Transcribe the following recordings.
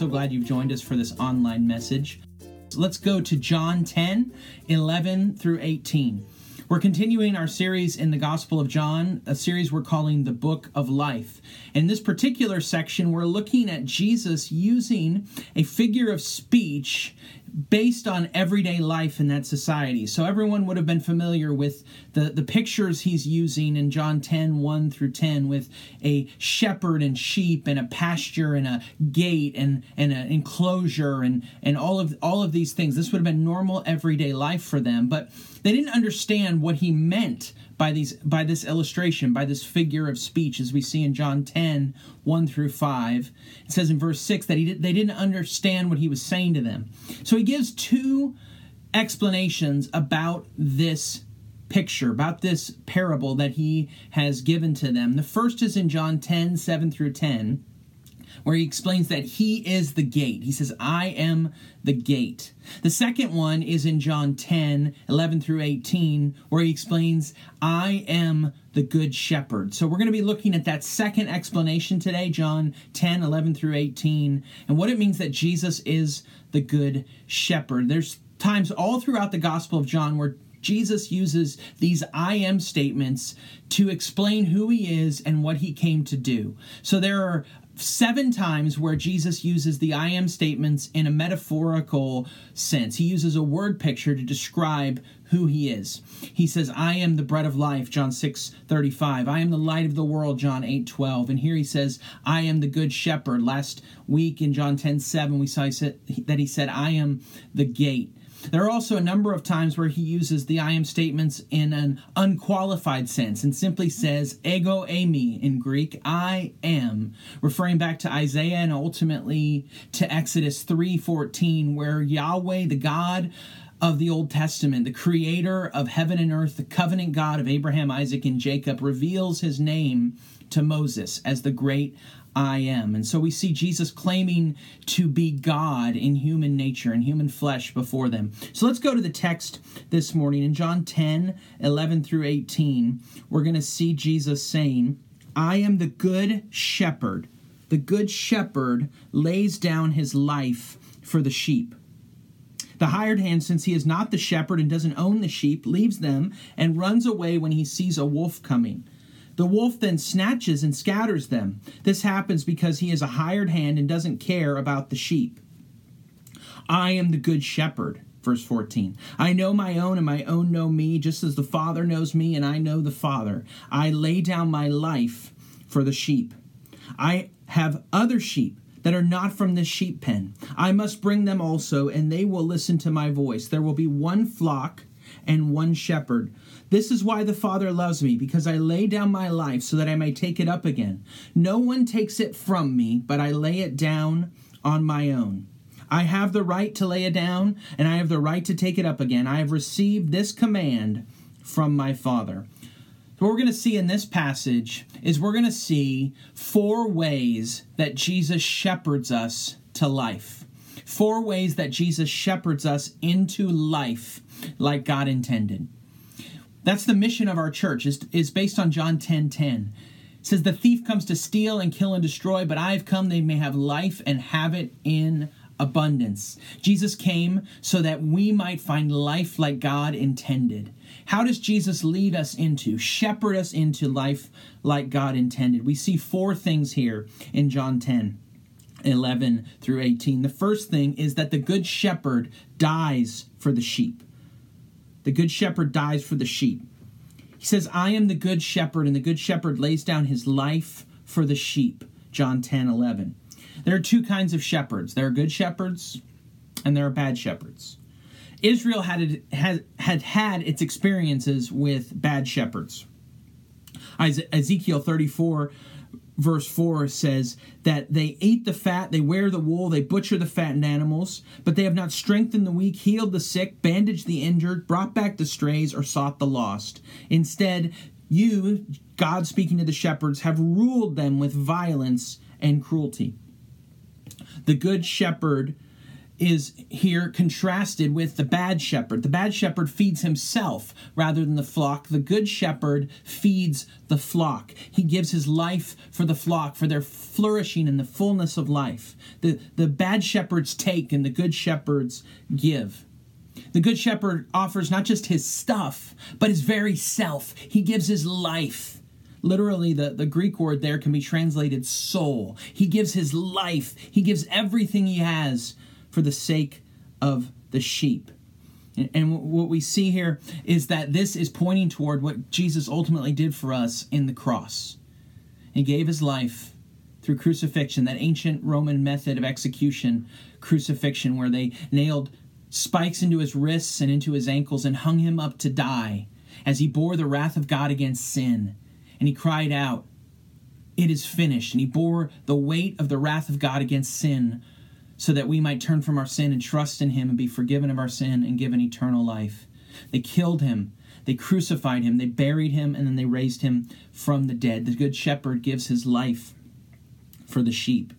So glad you've joined us for this online message. Let's go to John 10 11 through 18. We're continuing our series in the Gospel of John, a series we're calling the Book of Life. In this particular section, we're looking at Jesus using a figure of speech based on everyday life in that society. So everyone would have been familiar with the, the pictures he's using in John 10 1 through 10 with a shepherd and sheep and a pasture and a gate and, and an enclosure and, and all of all of these things. This would have been normal everyday life for them, but they didn't understand what he meant by these by this illustration, by this figure of speech, as we see in John 10, 1 through 5. It says in verse 6 that he did, they didn't understand what he was saying to them. So he gives two explanations about this picture, about this parable that he has given to them. The first is in John 10, 7 through 10 where he explains that he is the gate. He says, I am the gate. The second one is in John 10, 11 through 18, where he explains, I am the good shepherd. So we're going to be looking at that second explanation today, John 10, 11 through 18, and what it means that Jesus is the good shepherd. There's times all throughout the Gospel of John where Jesus uses these I am statements to explain who he is and what he came to do. So there are seven times where Jesus uses the I am statements in a metaphorical sense. He uses a word picture to describe who he is. He says, I am the bread of life, John 6 35. I am the light of the world, John 8 12. And here he says, I am the good shepherd. Last week in John 10 7, we saw that he said, I am the gate. There are also a number of times where he uses the I am statements in an unqualified sense and simply says ego eimi in Greek, I am, referring back to Isaiah and ultimately to Exodus 3:14 where Yahweh, the God of the Old Testament, the creator of heaven and earth, the covenant God of Abraham, Isaac, and Jacob, reveals his name to Moses as the great I am. And so we see Jesus claiming to be God in human nature and human flesh before them. So let's go to the text this morning. In John 10 11 through 18, we're going to see Jesus saying, I am the good shepherd. The good shepherd lays down his life for the sheep. The hired hand, since he is not the shepherd and doesn't own the sheep, leaves them and runs away when he sees a wolf coming. The wolf then snatches and scatters them. This happens because he is a hired hand and doesn't care about the sheep. I am the good shepherd. Verse 14. I know my own, and my own know me, just as the Father knows me, and I know the Father. I lay down my life for the sheep. I have other sheep that are not from this sheep pen. I must bring them also, and they will listen to my voice. There will be one flock and one shepherd. This is why the Father loves me, because I lay down my life so that I may take it up again. No one takes it from me, but I lay it down on my own. I have the right to lay it down, and I have the right to take it up again. I have received this command from my Father. what we're going to see in this passage is we're going to see four ways that Jesus shepherds us to life. Four ways that Jesus shepherds us into life like God intended. That's the mission of our church, is, is based on John 10 10. It says, The thief comes to steal and kill and destroy, but I have come they may have life and have it in abundance. Jesus came so that we might find life like God intended. How does Jesus lead us into, shepherd us into life like God intended? We see four things here in John 10. 11 through 18. The first thing is that the good shepherd dies for the sheep. The good shepherd dies for the sheep. He says, I am the good shepherd, and the good shepherd lays down his life for the sheep. John 10 11. There are two kinds of shepherds there are good shepherds, and there are bad shepherds. Israel had, had, had had its experiences with bad shepherds. Ezekiel 34 verse 4 says that they ate the fat, they wear the wool, they butcher the fattened animals, but they have not strengthened the weak, healed the sick, bandaged the injured, brought back the strays, or sought the lost. Instead, you, God speaking to the shepherds, have ruled them with violence and cruelty. The good shepherd is here contrasted with the bad shepherd. The bad shepherd feeds himself rather than the flock. The good shepherd feeds the flock. He gives his life for the flock, for their flourishing and the fullness of life. The, the bad shepherds take and the good shepherds give. The good shepherd offers not just his stuff, but his very self. He gives his life. Literally, the, the Greek word there can be translated soul. He gives his life, he gives everything he has for the sake of the sheep. And what we see here is that this is pointing toward what Jesus ultimately did for us in the cross. He gave his life through crucifixion, that ancient Roman method of execution, crucifixion, where they nailed spikes into his wrists and into his ankles and hung him up to die as he bore the wrath of God against sin. And he cried out, It is finished. And he bore the weight of the wrath of God against sin so that we might turn from our sin and trust in him and be forgiven of our sin and given eternal life. They killed him, they crucified him, they buried him, and then they raised him from the dead. The good shepherd gives his life for the sheep.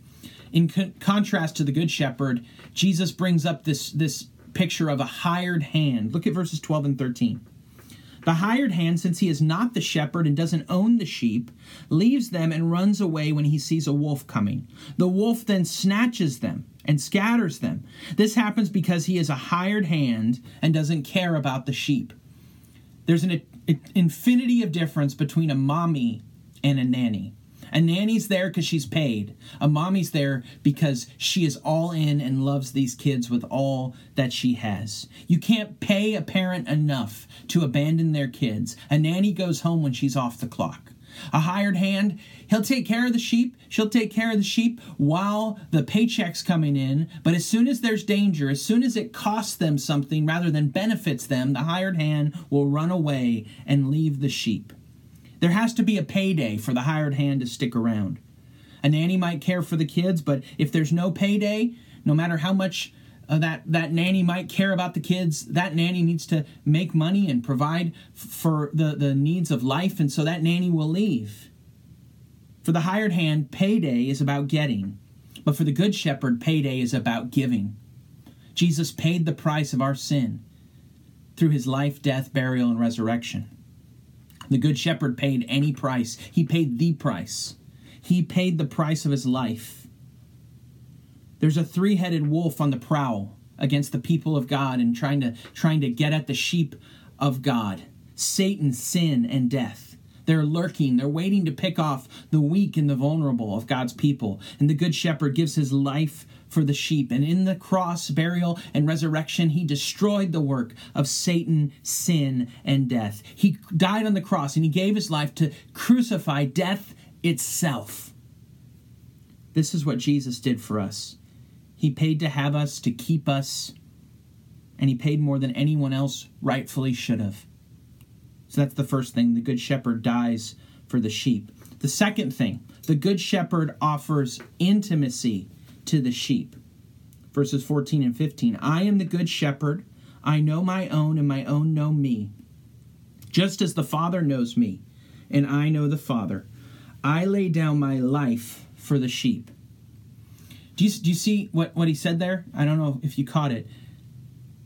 In con- contrast to the good shepherd, Jesus brings up this, this picture of a hired hand. Look at verses 12 and 13. The hired hand, since he is not the shepherd and doesn't own the sheep, leaves them and runs away when he sees a wolf coming. The wolf then snatches them and scatters them. This happens because he is a hired hand and doesn't care about the sheep. There's an infinity of difference between a mommy and a nanny. A nanny's there because she's paid. A mommy's there because she is all in and loves these kids with all that she has. You can't pay a parent enough to abandon their kids. A nanny goes home when she's off the clock. A hired hand, he'll take care of the sheep. She'll take care of the sheep while the paycheck's coming in. But as soon as there's danger, as soon as it costs them something rather than benefits them, the hired hand will run away and leave the sheep. There has to be a payday for the hired hand to stick around. A nanny might care for the kids, but if there's no payday, no matter how much uh, that that nanny might care about the kids, that nanny needs to make money and provide f- for the, the needs of life, and so that nanny will leave. For the hired hand, payday is about getting, but for the good shepherd, payday is about giving. Jesus paid the price of our sin through his life, death, burial, and resurrection. The Good Shepherd paid any price. He paid the price. He paid the price of his life. There's a three headed wolf on the prowl against the people of God and trying to, trying to get at the sheep of God Satan, sin, and death. They're lurking. They're waiting to pick off the weak and the vulnerable of God's people. And the Good Shepherd gives his life for the sheep. And in the cross, burial, and resurrection, he destroyed the work of Satan, sin, and death. He died on the cross and he gave his life to crucify death itself. This is what Jesus did for us. He paid to have us, to keep us, and he paid more than anyone else rightfully should have. So that's the first thing. The Good Shepherd dies for the sheep. The second thing, the Good Shepherd offers intimacy to the sheep. Verses 14 and 15 I am the good shepherd. I know my own, and my own know me. Just as the Father knows me, and I know the Father. I lay down my life for the sheep. Do you, do you see what, what he said there? I don't know if you caught it.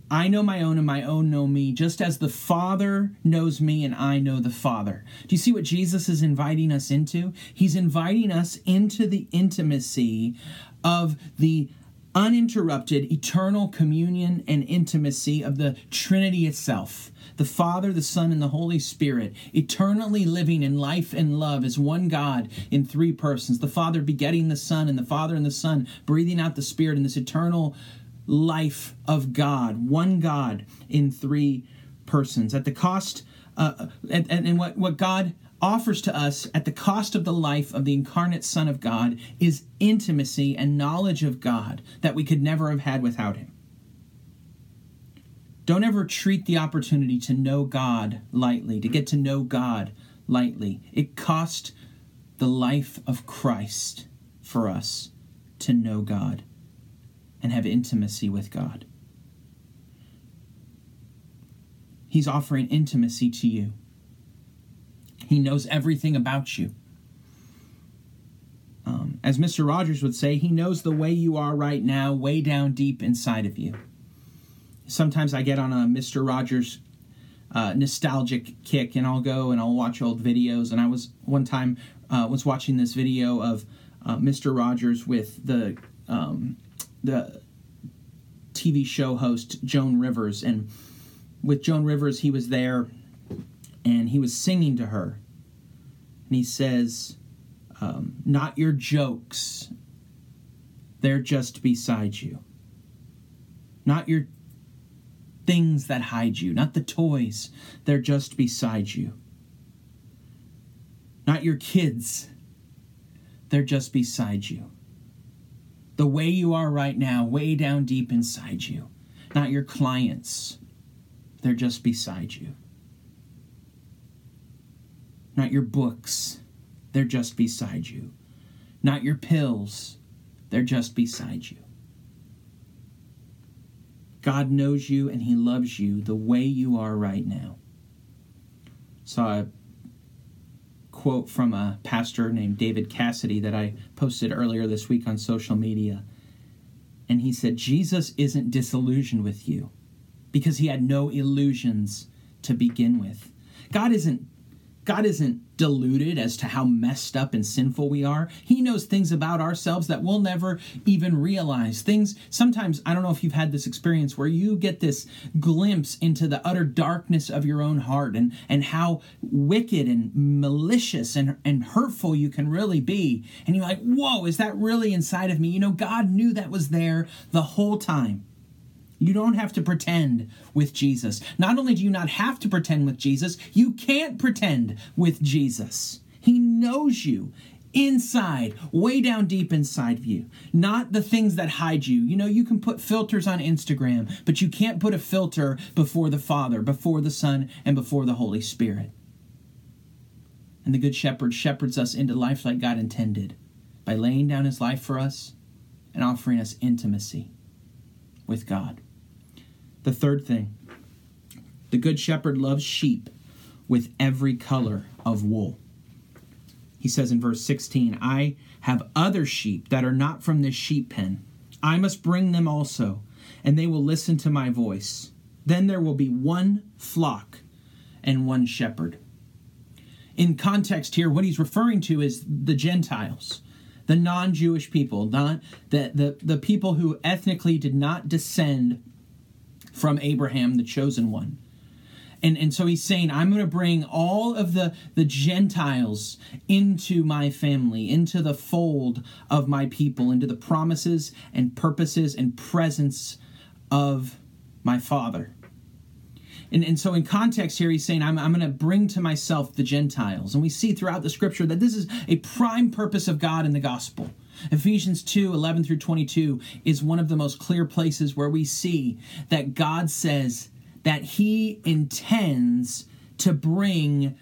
I know my own and my own know me, just as the Father knows me and I know the Father. Do you see what Jesus is inviting us into? He's inviting us into the intimacy of the uninterrupted eternal communion and intimacy of the Trinity itself. The Father, the Son, and the Holy Spirit, eternally living in life and love as one God in three persons. The Father begetting the Son, and the Father and the Son breathing out the Spirit in this eternal life of God, one God in three persons. At the cost, uh, and, and what, what God offers to us at the cost of the life of the incarnate Son of God is intimacy and knowledge of God that we could never have had without Him. Don't ever treat the opportunity to know God lightly, to get to know God lightly. It cost the life of Christ for us to know God and have intimacy with God. He's offering intimacy to you. He knows everything about you. Um, As Mr. Rogers would say, he knows the way you are right now, way down deep inside of you. Sometimes I get on a Mr. Rogers uh, nostalgic kick and I'll go and I'll watch old videos. And I was one time uh, was watching this video of uh, Mr. Rogers with the um, the TV show host Joan Rivers, and with Joan Rivers, he was there and he was singing to her, and he says, um, "Not your jokes; they're just beside you. Not your things that hide you, not the toys; they're just beside you." not your kids. They're just beside you. The way you are right now, way down deep inside you, not your clients. They're just beside you. Not your books. They're just beside you. Not your pills. They're just beside you. God knows you and He loves you the way you are right now. Saw a quote from a pastor named David Cassidy that I posted earlier this week on social media. And he said, Jesus isn't disillusioned with you because he had no illusions to begin with. God isn't God isn't deluded as to how messed up and sinful we are. He knows things about ourselves that we'll never even realize. Things, sometimes, I don't know if you've had this experience where you get this glimpse into the utter darkness of your own heart and, and how wicked and malicious and, and hurtful you can really be. And you're like, whoa, is that really inside of me? You know, God knew that was there the whole time. You don't have to pretend with Jesus. Not only do you not have to pretend with Jesus, you can't pretend with Jesus. He knows you inside, way down deep inside of you, not the things that hide you. You know, you can put filters on Instagram, but you can't put a filter before the Father, before the Son, and before the Holy Spirit. And the Good Shepherd shepherds us into life like God intended by laying down his life for us and offering us intimacy with God. The third thing the Good Shepherd loves sheep with every color of wool. He says in verse 16, I have other sheep that are not from this sheep pen. I must bring them also, and they will listen to my voice. Then there will be one flock and one shepherd. In context here, what he's referring to is the Gentiles, the non Jewish people, not the, the, the people who ethnically did not descend from Abraham, the chosen one. And, and so he's saying, I'm going to bring all of the, the Gentiles into my family, into the fold of my people, into the promises and purposes and presence of my Father. And, and so, in context here, he's saying, I'm, I'm going to bring to myself the Gentiles. And we see throughout the scripture that this is a prime purpose of God in the gospel. Ephesians 2 11 through 22 is one of the most clear places where we see that God says that He intends to bring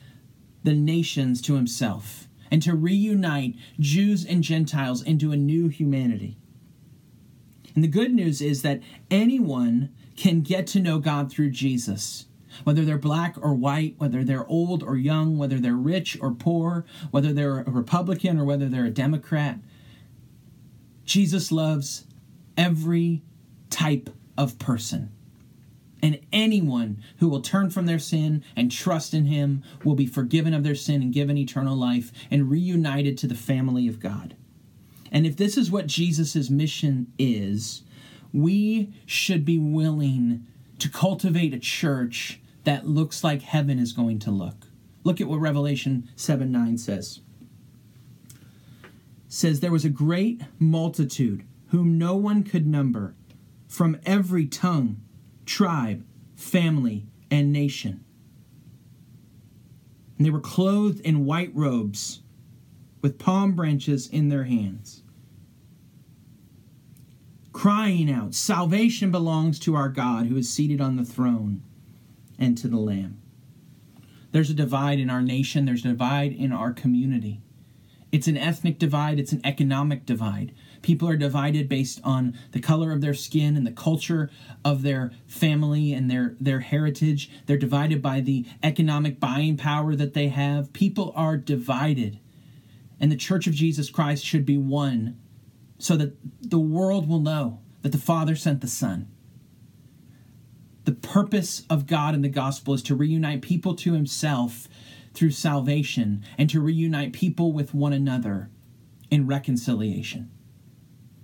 the nations to Himself and to reunite Jews and Gentiles into a new humanity. And the good news is that anyone can get to know God through Jesus. Whether they're black or white, whether they're old or young, whether they're rich or poor, whether they're a Republican or whether they're a Democrat, Jesus loves every type of person. And anyone who will turn from their sin and trust in him will be forgiven of their sin and given eternal life and reunited to the family of God. And if this is what Jesus' mission is, we should be willing to cultivate a church that looks like heaven is going to look. Look at what Revelation 7 9 says says there was a great multitude whom no one could number from every tongue, tribe, family, and nation. And they were clothed in white robes with palm branches in their hands, crying out, Salvation belongs to our God who is seated on the throne and to the Lamb. There's a divide in our nation, there's a divide in our community. It's an ethnic divide, it's an economic divide. People are divided based on the color of their skin and the culture of their family and their, their heritage. They're divided by the economic buying power that they have. People are divided. and the church of Jesus Christ should be one so that the world will know that the Father sent the Son. The purpose of God in the gospel is to reunite people to Himself through salvation and to reunite people with one another in reconciliation.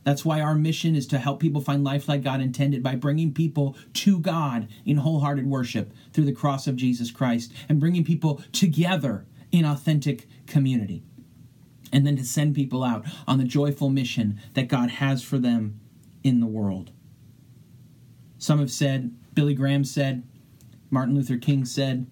That's why our mission is to help people find life like God intended by bringing people to God in wholehearted worship through the cross of Jesus Christ and bringing people together in authentic community and then to send people out on the joyful mission that God has for them in the world. Some have said, Billy Graham said, Martin Luther King said,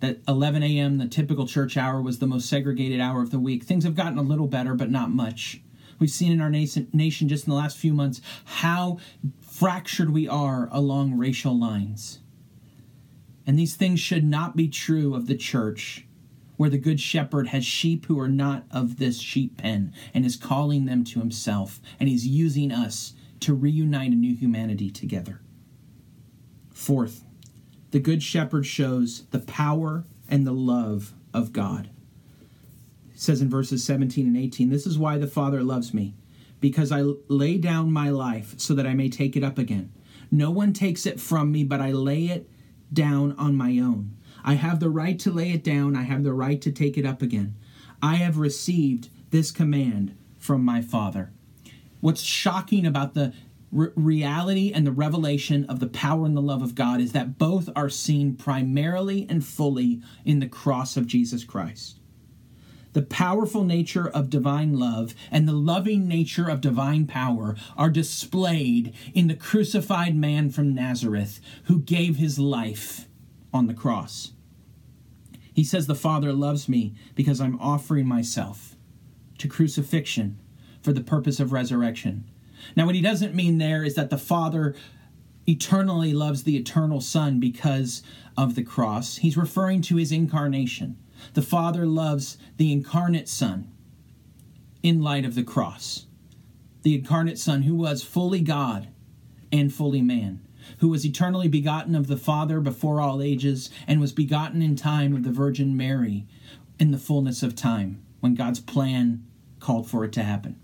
that 11 a.m., the typical church hour, was the most segregated hour of the week. Things have gotten a little better, but not much. We've seen in our nation just in the last few months how fractured we are along racial lines. And these things should not be true of the church where the good shepherd has sheep who are not of this sheep pen and is calling them to himself, and he's using us to reunite a new humanity together. Fourth, the good shepherd shows the power and the love of God. It says in verses 17 and 18, This is why the Father loves me, because I lay down my life so that I may take it up again. No one takes it from me, but I lay it down on my own. I have the right to lay it down, I have the right to take it up again. I have received this command from my Father. What's shocking about the re- reality and the revelation of the power and the love of God is that both are seen primarily and fully in the cross of Jesus Christ. The powerful nature of divine love and the loving nature of divine power are displayed in the crucified man from Nazareth who gave his life on the cross. He says, The Father loves me because I'm offering myself to crucifixion for the purpose of resurrection. Now, what he doesn't mean there is that the Father eternally loves the eternal Son because of the cross. He's referring to his incarnation. The Father loves the incarnate Son in light of the cross. The incarnate Son who was fully God and fully man who was eternally begotten of the Father before all ages, and was begotten in time of the Virgin Mary in the fullness of time, when God's plan called for it to happen.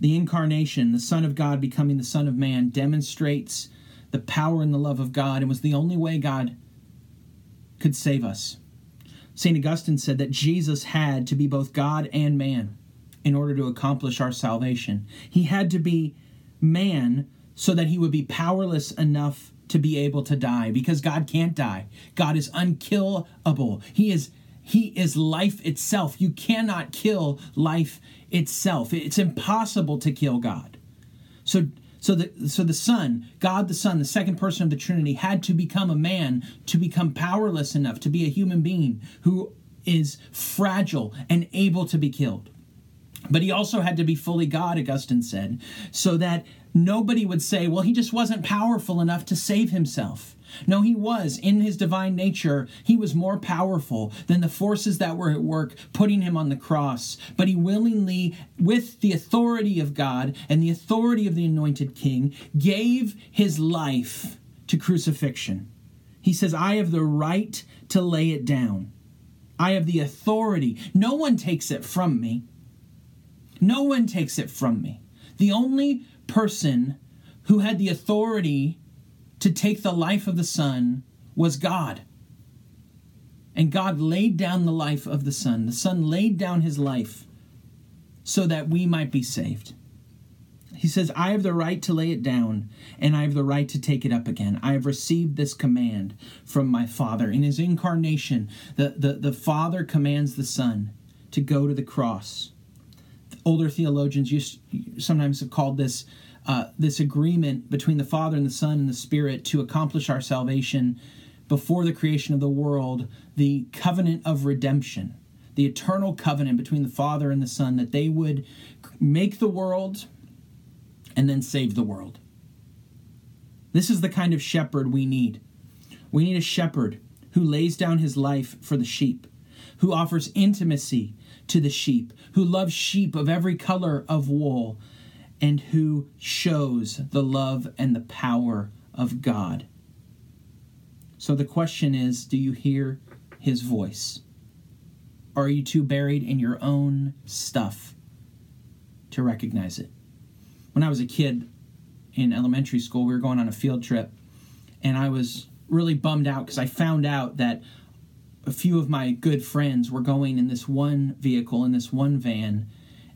The incarnation, the Son of God becoming the Son of Man, demonstrates the power and the love of God and was the only way God could save us. St. Augustine said that Jesus had to be both God and man in order to accomplish our salvation. He had to be man so that he would be powerless enough to be able to die because God can't die. God is unkillable. He is he is life itself. You cannot kill life itself. It's impossible to kill God. So so the so the Son, God the Son, the second person of the Trinity had to become a man to become powerless enough to be a human being who is fragile and able to be killed. But he also had to be fully God, Augustine said, so that nobody would say, well, he just wasn't powerful enough to save himself. No, he was. In his divine nature, he was more powerful than the forces that were at work putting him on the cross. But he willingly, with the authority of God and the authority of the anointed king, gave his life to crucifixion. He says, I have the right to lay it down. I have the authority. No one takes it from me. No one takes it from me. The only person who had the authority to take the life of the Son was God. And God laid down the life of the Son. The Son laid down his life so that we might be saved. He says, I have the right to lay it down, and I have the right to take it up again. I have received this command from my Father. In his incarnation, the, the, the Father commands the Son to go to the cross older theologians used sometimes have called this uh, this agreement between the Father and the Son and the Spirit to accomplish our salvation before the creation of the world, the covenant of redemption, the eternal covenant between the Father and the Son, that they would make the world and then save the world. This is the kind of shepherd we need. We need a shepherd who lays down his life for the sheep, who offers intimacy to the sheep, who loves sheep of every color of wool, and who shows the love and the power of God. So the question is do you hear his voice? Are you too buried in your own stuff to recognize it? When I was a kid in elementary school, we were going on a field trip, and I was really bummed out because I found out that a few of my good friends were going in this one vehicle, in this one van,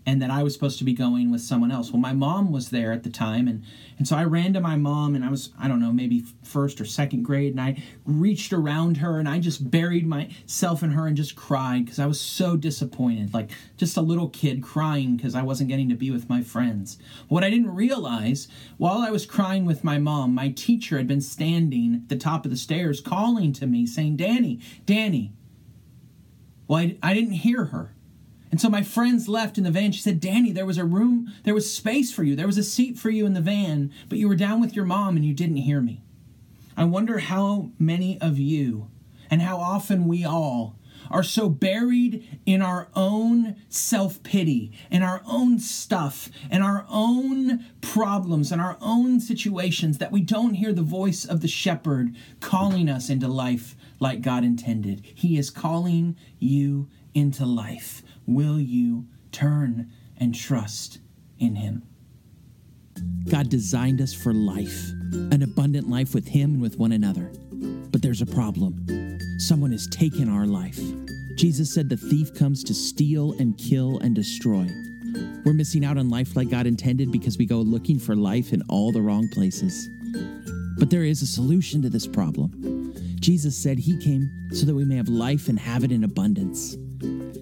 and that I was supposed to be going with someone else. Well, my mom was there at the time, and and so I ran to my mom, and I was I don't know maybe first or second grade, and I reached around her, and I just buried myself in her and just cried because I was so disappointed, like just a little kid crying because I wasn't getting to be with my friends. What I didn't realize while I was crying with my mom, my teacher had been standing at the top of the stairs calling to me, saying, "Danny, Danny." Well, I, I didn't hear her. And so my friends left in the van. She said, Danny, there was a room, there was space for you. There was a seat for you in the van, but you were down with your mom and you didn't hear me. I wonder how many of you and how often we all are so buried in our own self pity and our own stuff and our own problems and our own situations that we don't hear the voice of the shepherd calling us into life like God intended. He is calling you into life will you turn and trust in Him? God designed us for life, an abundant life with Him and with one another. But there's a problem. Someone has taken our life. Jesus said the thief comes to steal and kill and destroy. We're missing out on life like God intended because we go looking for life in all the wrong places. But there is a solution to this problem. Jesus said he came so that we may have life and have it in abundance.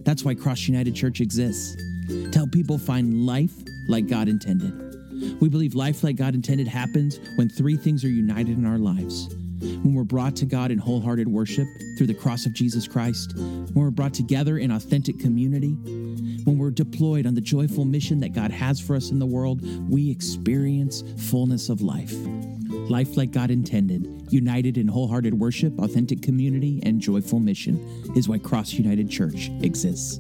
That's why Cross United Church exists to help people find life like God intended. We believe life like God intended happens when three things are united in our lives. When we're brought to God in wholehearted worship through the cross of Jesus Christ, when we're brought together in authentic community, when we're deployed on the joyful mission that God has for us in the world, we experience fullness of life. Life like God intended, united in wholehearted worship, authentic community, and joyful mission is why Cross United Church exists.